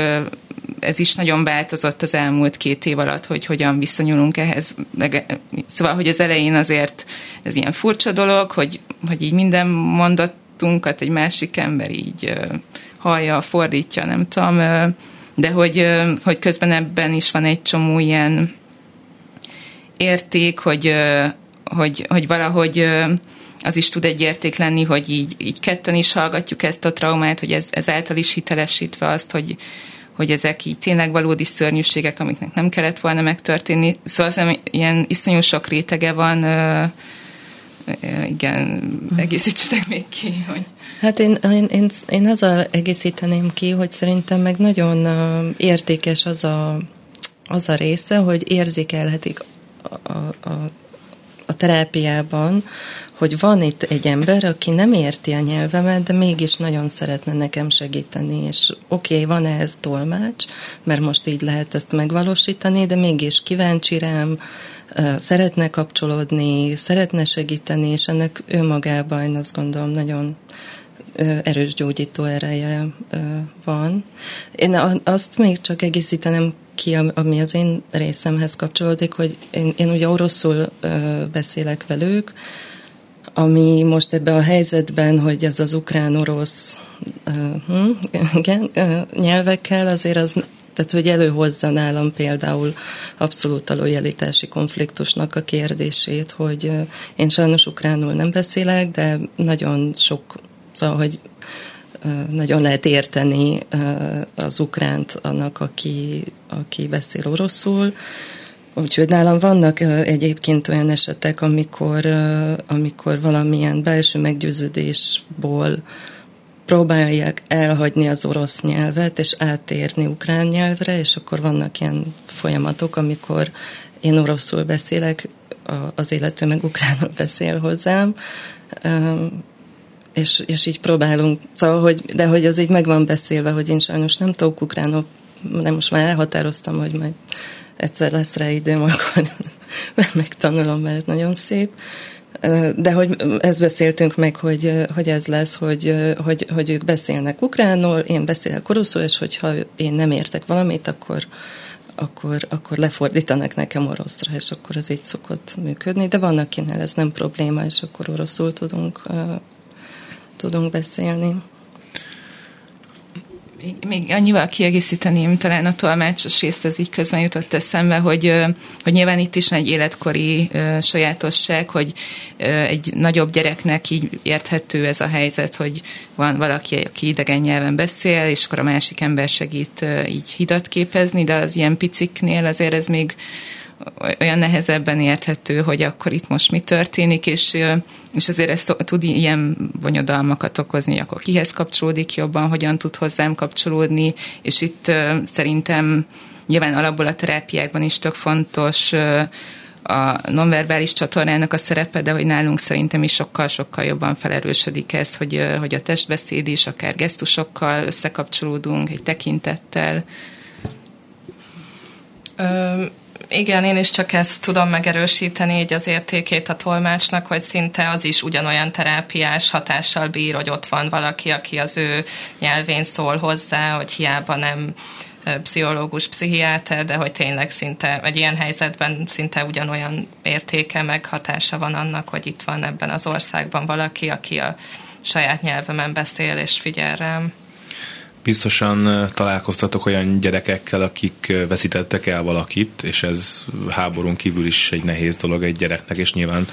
ez is nagyon változott az elmúlt két év alatt, hogy hogyan viszonyulunk ehhez. Szóval, hogy az elején azért ez ilyen furcsa dolog, hogy, hogy így minden mondatunkat egy másik ember így hallja, fordítja, nem tudom, de hogy, hogy közben ebben is van egy csomó ilyen érték, hogy, hogy, hogy valahogy az is tud egy érték lenni, hogy így, így ketten is hallgatjuk ezt a traumát, hogy ez, ezáltal is hitelesítve azt, hogy, hogy ezek így tényleg valódi szörnyűségek, amiknek nem kellett volna megtörténni. Szóval az ilyen iszonyú sok rétege van, igen, egészítsetek még ki, hogy... Hát én, én, én, én azzal egészíteném ki, hogy szerintem meg nagyon értékes az a, az a része, hogy érzékelhetik a, a, a terápiában, hogy van itt egy ember, aki nem érti a nyelvemet, de mégis nagyon szeretne nekem segíteni, és oké, okay, van ez tolmács, mert most így lehet ezt megvalósítani, de mégis kíváncsi rám, szeretne kapcsolódni, szeretne segíteni, és ennek önmagában én azt gondolom nagyon erős gyógyító ereje van. Én azt még csak egészítenem ki, ami az én részemhez kapcsolódik, hogy én, én ugye oroszul beszélek velük, ami most ebben a helyzetben, hogy ez az ukrán-orosz uh, igen, uh, nyelvekkel, azért az tehát, hogy előhozza nálam például abszolút a konfliktusnak a kérdését, hogy én sajnos ukránul nem beszélek, de nagyon sok, szóval, hogy nagyon lehet érteni az ukránt annak, aki, aki beszél oroszul. Úgyhogy nálam vannak egyébként olyan esetek, amikor, amikor valamilyen belső meggyőződésból próbálják elhagyni az orosz nyelvet, és átérni ukrán nyelvre, és akkor vannak ilyen folyamatok, amikor én oroszul beszélek, az élető meg ukránul beszél hozzám, és, és így próbálunk, szóval, hogy, de hogy az így meg van beszélve, hogy én sajnos nem tudok ukránul, de most már elhatároztam, hogy majd egyszer lesz rá időm, akkor megtanulom, mert nagyon szép. De hogy ezt beszéltünk meg, hogy, hogy ez lesz, hogy, hogy, hogy ők beszélnek ukránul, én beszélek oroszul, és hogyha én nem értek valamit, akkor, akkor, akkor lefordítanak nekem oroszra, és akkor ez így szokott működni, de van, akinél ez nem probléma, és akkor oroszul tudunk, tudunk beszélni. Még annyival kiegészíteném talán a tolmácsos részt, az így közben jutott eszembe, hogy, hogy nyilván itt is egy életkori sajátosság, hogy egy nagyobb gyereknek így érthető ez a helyzet, hogy van valaki, aki idegen nyelven beszél, és akkor a másik ember segít így hidat képezni, de az ilyen piciknél azért ez még olyan nehezebben érthető, hogy akkor itt most mi történik, és, és azért ez tud ilyen bonyodalmakat okozni, akkor kihez kapcsolódik jobban, hogyan tud hozzám kapcsolódni, és itt szerintem nyilván alapból a terápiákban is tök fontos a nonverbális csatornának a szerepe, de hogy nálunk szerintem is sokkal-sokkal jobban felerősödik ez, hogy, hogy a testbeszéd is, akár gesztusokkal összekapcsolódunk, egy tekintettel. Igen, én is csak ezt tudom megerősíteni, így az értékét a tolmácsnak, hogy szinte az is ugyanolyan terápiás hatással bír, hogy ott van valaki, aki az ő nyelvén szól hozzá, hogy hiába nem pszichológus, pszichiáter, de hogy tényleg szinte egy ilyen helyzetben szinte ugyanolyan értéke, meg hatása van annak, hogy itt van ebben az országban valaki, aki a saját nyelvemen beszél és figyel rám. Biztosan találkoztatok olyan gyerekekkel, akik veszítettek el valakit, és ez háborún kívül is egy nehéz dolog egy gyereknek, és nyilván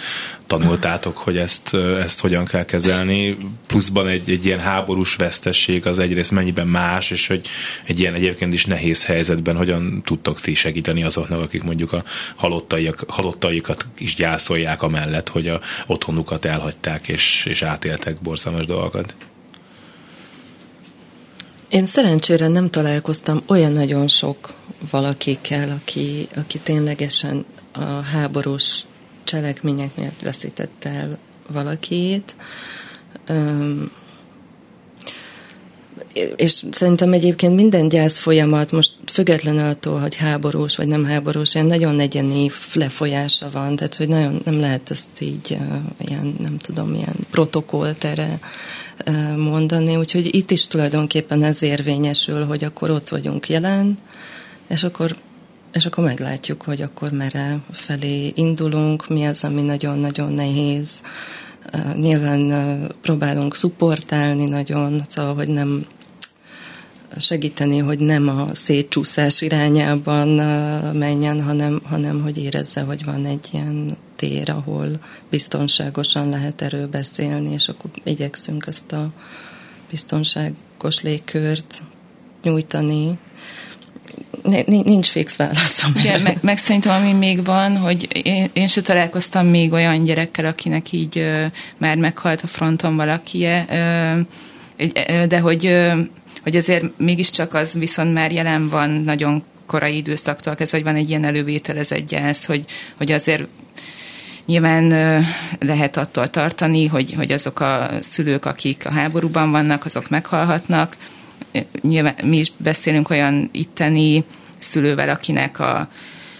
tanultátok, hogy ezt, ezt hogyan kell kezelni. Pluszban egy, egy ilyen háborús vesztesség az egyrészt mennyiben más, és hogy egy ilyen egyébként is nehéz helyzetben hogyan tudtok ti segíteni azoknak, akik mondjuk a halottaiak, halottaikat is gyászolják amellett, hogy a otthonukat elhagyták, és, és átéltek borzalmas dolgokat. Én szerencsére nem találkoztam olyan nagyon sok valakikkel, aki, aki ténylegesen a háborús cselekmények miatt veszített el valakit. Um, és szerintem egyébként minden gyász folyamat, most függetlenül attól, hogy háborús vagy nem háborús, ilyen nagyon egyeni lefolyása van, tehát hogy nagyon nem lehet ezt így ilyen, nem tudom, ilyen protokollt erre uh, mondani, úgyhogy itt is tulajdonképpen ez érvényesül, hogy akkor ott vagyunk jelen, és akkor és akkor meglátjuk, hogy akkor merre felé indulunk, mi az, ami nagyon-nagyon nehéz. Nyilván próbálunk szupportálni nagyon, szóval, hogy nem segíteni, hogy nem a szétcsúszás irányában menjen, hanem, hanem hogy érezze, hogy van egy ilyen tér, ahol biztonságosan lehet erről beszélni, és akkor igyekszünk ezt a biztonságos légkört nyújtani. Nincs fix válaszom. Igen, meg, meg szerintem ami még van, hogy én, én sem találkoztam még olyan gyerekkel, akinek így ö, már meghalt a fronton valakie, ö, de hogy ö, hogy azért mégiscsak az viszont már jelen van nagyon korai időszaktól ez, hogy van egy ilyen elővételezett gyász, hogy, hogy azért nyilván lehet attól tartani, hogy, hogy azok a szülők, akik a háborúban vannak, azok meghalhatnak. Nyilván mi is beszélünk olyan itteni szülővel, akinek a,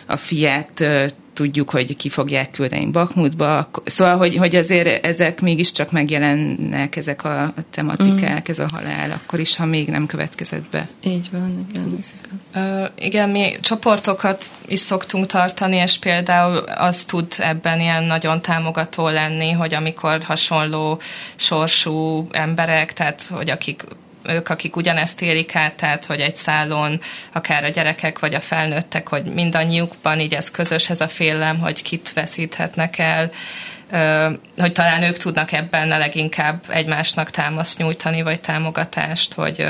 a fiát tudjuk, hogy ki fogják küldeni Bakmutba. Szóval, hogy, hogy azért ezek mégiscsak megjelennek, ezek a tematikák, mm. ez a halál, akkor is, ha még nem következett be. Így van, igen. Uh, igen, mi csoportokat is szoktunk tartani, és például az tud ebben ilyen nagyon támogató lenni, hogy amikor hasonló sorsú emberek, tehát hogy akik ők, akik ugyanezt élik át, tehát hogy egy szálon akár a gyerekek vagy a felnőttek, hogy mindannyiukban így ez közös ez a félelem, hogy kit veszíthetnek el, hogy talán ők tudnak ebben a leginkább egymásnak támaszt nyújtani, vagy támogatást, hogy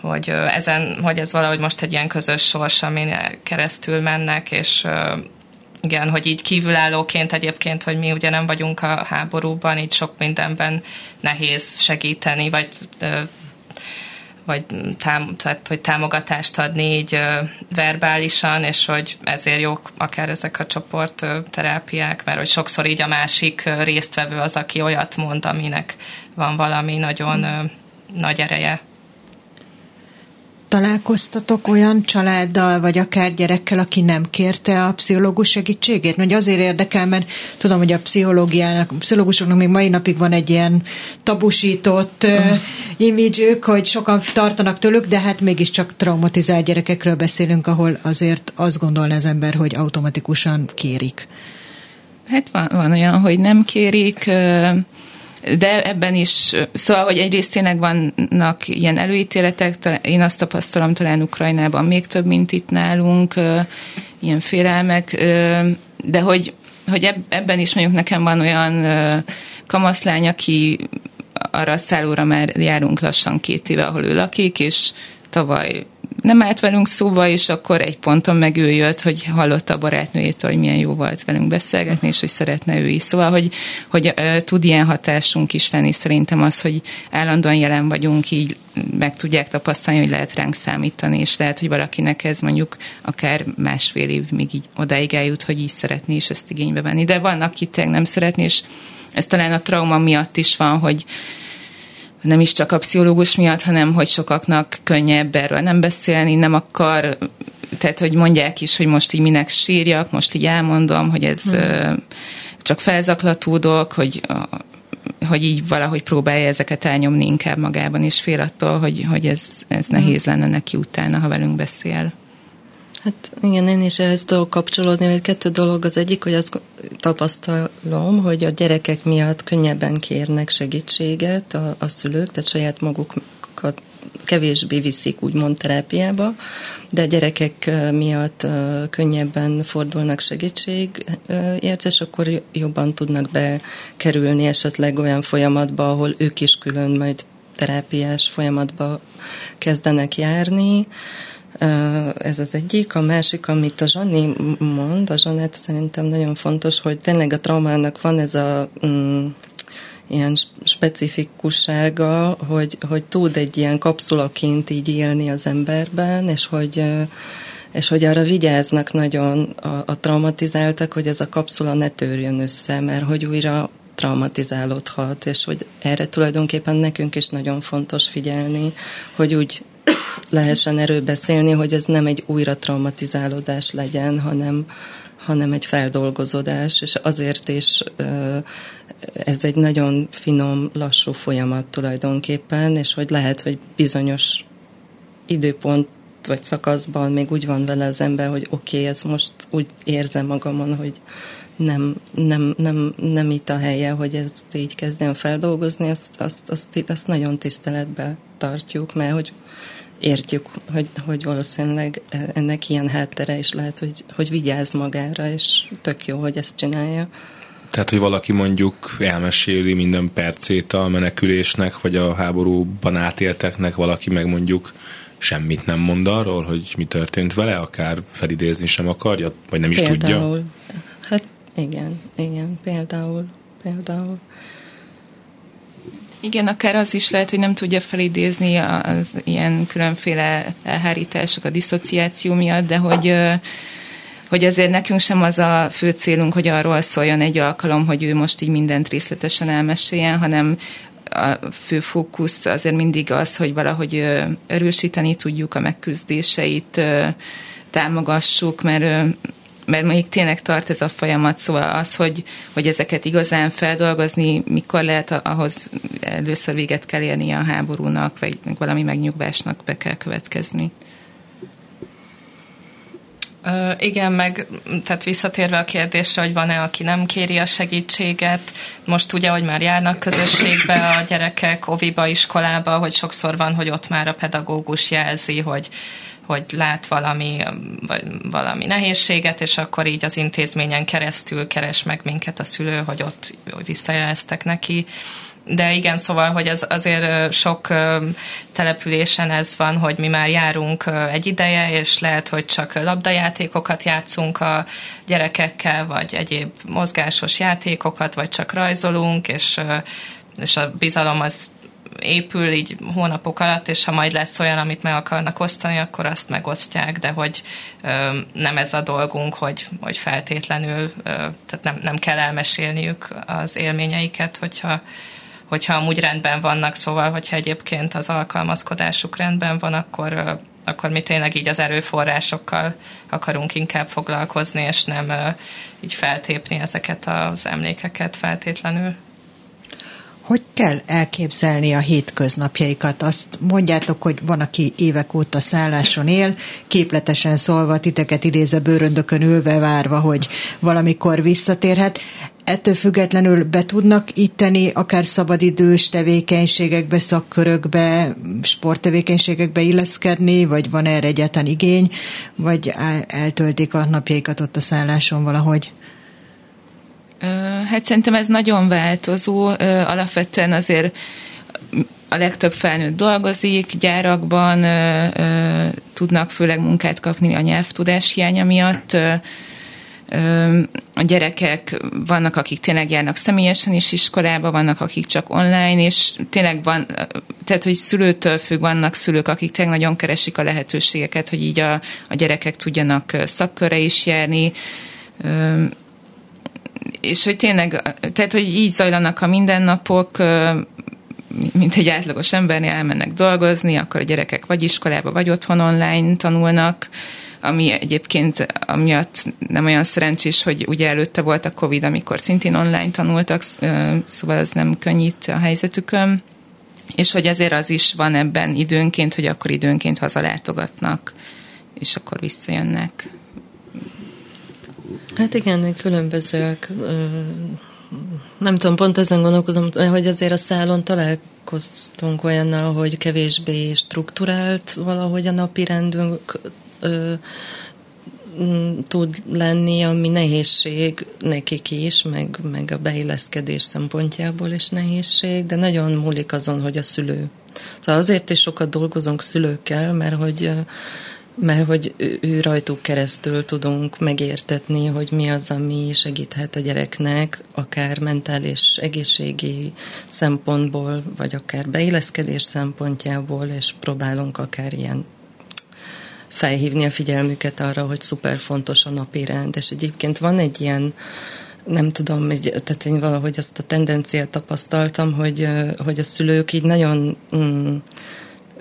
hogy ezen, hogy ez valahogy most egy ilyen közös sors, amin keresztül mennek, és igen, hogy így kívülállóként egyébként, hogy mi ugye nem vagyunk a háborúban, így sok mindenben nehéz segíteni, vagy vagy tám, tehát, hogy támogatást adni így verbálisan, és hogy ezért jók akár ezek a csoport terápiák, mert hogy sokszor így a másik résztvevő az, aki olyat mond, aminek van valami nagyon nagy ereje. Találkoztatok olyan családdal, vagy akár gyerekkel, aki nem kérte a pszichológus segítségét? Nagy azért érdekel, mert tudom, hogy a pszichológiának, a pszichológusoknak még mai napig van egy ilyen tabusított uh, imidzsük, hogy sokan tartanak tőlük, de hát mégiscsak traumatizált gyerekekről beszélünk, ahol azért azt gondolna az ember, hogy automatikusan kérik. Hát van, van olyan, hogy nem kérik, de ebben is, szóval, hogy egyrészt tényleg vannak ilyen előítéletek, én azt tapasztalom talán Ukrajnában még több, mint itt nálunk, ilyen félelmek, de hogy, hogy ebben is mondjuk nekem van olyan kamaszlány, aki arra a szállóra már járunk lassan két éve, ahol ő lakik, és tavaly nem állt velünk szóba, és akkor egy ponton meg ő jött, hogy hallotta a barátnőjétől, hogy milyen jó volt velünk beszélgetni, és hogy szeretne ő is. Szóval, hogy, hogy tud ilyen hatásunk is lenni, szerintem az, hogy állandóan jelen vagyunk, így meg tudják tapasztalni, hogy lehet ránk számítani, és lehet, hogy valakinek ez mondjuk akár másfél év még így odáig eljut, hogy így szeretné, és ezt igénybe venni. De vannak, akik nem szeretni, és ez talán a trauma miatt is van, hogy nem is csak a pszichológus miatt, hanem hogy sokaknak könnyebb erről nem beszélni, nem akar, tehát hogy mondják is, hogy most így minek sírjak, most így elmondom, hogy ez hmm. csak felzaklatódok, hogy hogy így valahogy próbálja ezeket elnyomni inkább magában, és fél attól, hogy, hogy ez, ez hmm. nehéz lenne neki utána, ha velünk beszél. Hát igen, én is ehhez tudok kapcsolódni, mert kettő dolog. Az egyik, hogy azt tapasztalom, hogy a gyerekek miatt könnyebben kérnek segítséget a, a szülők, tehát saját magukat kevésbé viszik úgymond terápiába, de a gyerekek miatt könnyebben fordulnak segítségért, és akkor jobban tudnak bekerülni esetleg olyan folyamatba, ahol ők is külön majd terápiás folyamatba kezdenek járni. Ez az egyik. A másik, amit a Zsani mond, a Zsanett szerintem nagyon fontos, hogy tényleg a traumának van ez a mm, ilyen specifikussága, hogy, hogy tud egy ilyen kapszulaként így élni az emberben, és hogy és hogy arra vigyáznak nagyon a, a traumatizáltak, hogy ez a kapszula ne törjön össze, mert hogy újra traumatizálódhat, és hogy erre tulajdonképpen nekünk is nagyon fontos figyelni, hogy úgy lehessen erről beszélni, hogy ez nem egy újra traumatizálódás legyen, hanem, hanem egy feldolgozódás, és azért is ez egy nagyon finom, lassú folyamat tulajdonképpen, és hogy lehet, hogy bizonyos időpont vagy szakaszban még úgy van vele az ember, hogy oké, okay, ez most úgy érzem magamon, hogy nem, nem, nem, nem itt a helye, hogy ezt így kezdjem feldolgozni, azt, azt, azt, azt nagyon tiszteletbe tartjuk, mert hogy értjük, hogy, hogy valószínűleg ennek ilyen háttere is lehet, hogy, hogy vigyáz magára, és tök jó, hogy ezt csinálja. Tehát, hogy valaki mondjuk elmeséli minden percét a menekülésnek, vagy a háborúban átélteknek, valaki meg mondjuk semmit nem mond arról, hogy mi történt vele, akár felidézni sem akarja, vagy nem is például, tudja? Hát igen, igen, például, például. Igen, akár az is lehet, hogy nem tudja felidézni az ilyen különféle elhárítások a diszociáció miatt, de hogy hogy azért nekünk sem az a fő célunk, hogy arról szóljon egy alkalom, hogy ő most így mindent részletesen elmeséljen, hanem a fő fókusz azért mindig az, hogy valahogy erősíteni tudjuk a megküzdéseit, támogassuk, mert mert még tényleg tart ez a folyamat, szóval az, hogy, hogy ezeket igazán feldolgozni, mikor lehet, ahhoz először véget kell érni a háborúnak, vagy valami megnyugvásnak be kell következni. Ö, igen, meg tehát visszatérve a kérdésre, hogy van-e, aki nem kéri a segítséget. Most ugye, hogy már járnak közösségbe a gyerekek, oviba, iskolába, hogy sokszor van, hogy ott már a pedagógus jelzi, hogy hogy lát valami, vagy valami nehézséget, és akkor így az intézményen keresztül keres meg minket a szülő, hogy ott visszajeleztek neki. De igen, szóval, hogy az azért sok településen ez van, hogy mi már járunk egy ideje, és lehet, hogy csak labdajátékokat játszunk a gyerekekkel, vagy egyéb mozgásos játékokat, vagy csak rajzolunk, és, és a bizalom az épül így hónapok alatt, és ha majd lesz olyan, amit meg akarnak osztani, akkor azt megosztják, de hogy nem ez a dolgunk, hogy, hogy feltétlenül, tehát nem, nem kell elmesélniük az élményeiket, hogyha hogyha amúgy rendben vannak, szóval, hogyha egyébként az alkalmazkodásuk rendben van, akkor, akkor mi tényleg így az erőforrásokkal akarunk inkább foglalkozni, és nem így feltépni ezeket az emlékeket feltétlenül. Hogy kell elképzelni a hétköznapjaikat? Azt mondjátok, hogy van, aki évek óta szálláson él, képletesen szólva titeket idéz a bőröndökön ülve várva, hogy valamikor visszatérhet ettől függetlenül be tudnak itteni akár szabadidős tevékenységekbe, szakkörökbe, sporttevékenységekbe illeszkedni, vagy van erre egyáltalán igény, vagy eltöltik a napjaikat ott a szálláson valahogy? Hát szerintem ez nagyon változó. Alapvetően azért a legtöbb felnőtt dolgozik, gyárakban tudnak főleg munkát kapni a nyelvtudás hiánya miatt, a gyerekek vannak, akik tényleg járnak személyesen is iskolába, vannak, akik csak online, és tényleg van, tehát, hogy szülőtől függ, vannak szülők, akik tényleg nagyon keresik a lehetőségeket, hogy így a, a gyerekek tudjanak szakkörre is járni, és hogy tényleg, tehát, hogy így zajlanak a mindennapok, mint egy átlagos embernél elmennek dolgozni, akkor a gyerekek vagy iskolába, vagy otthon online tanulnak, ami egyébként amiatt nem olyan szerencsés, hogy ugye előtte volt a Covid, amikor szintén online tanultak, szóval ez nem könnyít a helyzetükön, és hogy azért az is van ebben időnként, hogy akkor időnként hazalátogatnak, és akkor visszajönnek. Hát igen, különbözőek. Nem tudom, pont ezen gondolkozom, hogy azért a szálon találkoztunk olyannal, hogy kevésbé strukturált valahogy a napi rendünk tud lenni, ami nehézség nekik is, meg, meg a beilleszkedés szempontjából is nehézség, de nagyon múlik azon, hogy a szülő. Szóval azért is sokat dolgozunk szülőkkel, mert hogy mert hogy ő rajtuk keresztül tudunk megértetni, hogy mi az, ami segíthet a gyereknek, akár mentális egészségi szempontból, vagy akár beilleszkedés szempontjából, és próbálunk akár ilyen felhívni a figyelmüket arra, hogy szuper fontos a napi rend, és egyébként van egy ilyen nem tudom, egy, tehát én valahogy azt a tendenciát tapasztaltam, hogy, hogy a szülők így nagyon mm,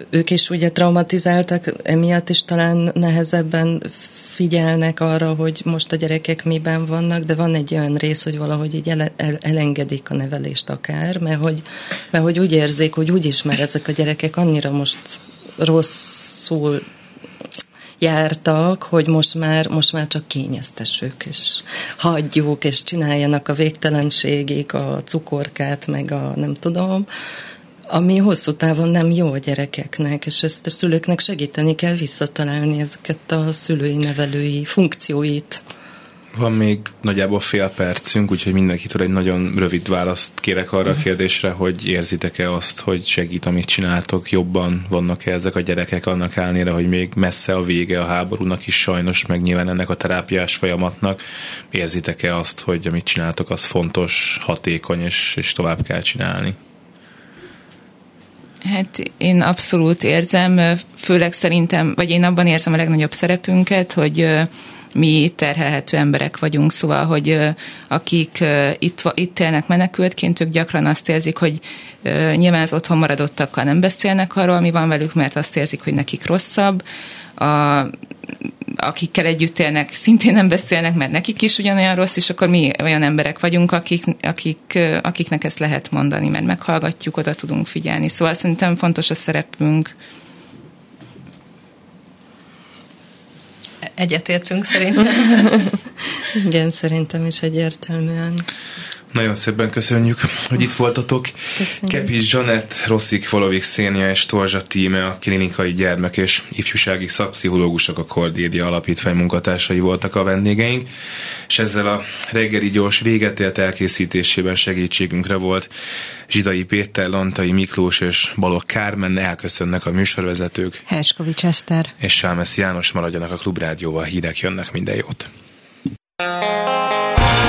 ők is ugye traumatizáltak, emiatt is talán nehezebben figyelnek arra, hogy most a gyerekek miben vannak, de van egy olyan rész, hogy valahogy így ele, el, elengedik a nevelést akár, mert hogy, mert hogy úgy érzik, hogy úgy is már ezek a gyerekek annyira most rosszul jártak, hogy most már, most már csak kényeztessük, és hagyjuk, és csináljanak a végtelenségig a cukorkát, meg a nem tudom, ami hosszú távon nem jó a gyerekeknek, és ezt a szülőknek segíteni kell visszatalálni ezeket a szülői nevelői funkcióit. Van még nagyjából fél percünk, úgyhogy mindenkitől egy nagyon rövid választ kérek arra a kérdésre, hogy érzitek-e azt, hogy segít, amit csináltok, jobban vannak-e ezek a gyerekek annak ellenére, hogy még messze a vége a háborúnak is sajnos, meg nyilván ennek a terápiás folyamatnak. Érzitek-e azt, hogy amit csináltok, az fontos, hatékony, és, és tovább kell csinálni? Hát én abszolút érzem, főleg szerintem, vagy én abban érzem a legnagyobb szerepünket, hogy mi terhelhető emberek vagyunk, szóval, hogy akik itt, itt élnek menekültként, ők gyakran azt érzik, hogy nyilván az otthon maradottakkal nem beszélnek arról, mi van velük, mert azt érzik, hogy nekik rosszabb, a akikkel együtt élnek, szintén nem beszélnek, mert nekik is ugyanolyan rossz, és akkor mi olyan emberek vagyunk, akik, akik, akiknek ezt lehet mondani, mert meghallgatjuk, oda tudunk figyelni. Szóval szerintem fontos a szerepünk. Egyetértünk szerintem. Igen, szerintem is egyértelműen. Nagyon szépen köszönjük, hogy itt voltatok. Köszönjük. Kepi Zsanett, Rosszik Volovik Szénia és Torzsa Tíme, a klinikai gyermek és ifjúsági szakpszichológusok a Kordédia Alapítvány munkatársai voltak a vendégeink, és ezzel a reggeli gyors véget ért elkészítésében segítségünkre volt Zsidai Péter, Lantai Miklós és Balogh Kármen elköszönnek a műsorvezetők. Herskovics Eszter. És Sámesz János maradjanak a Klubrádióval, hírek jönnek, minden jót.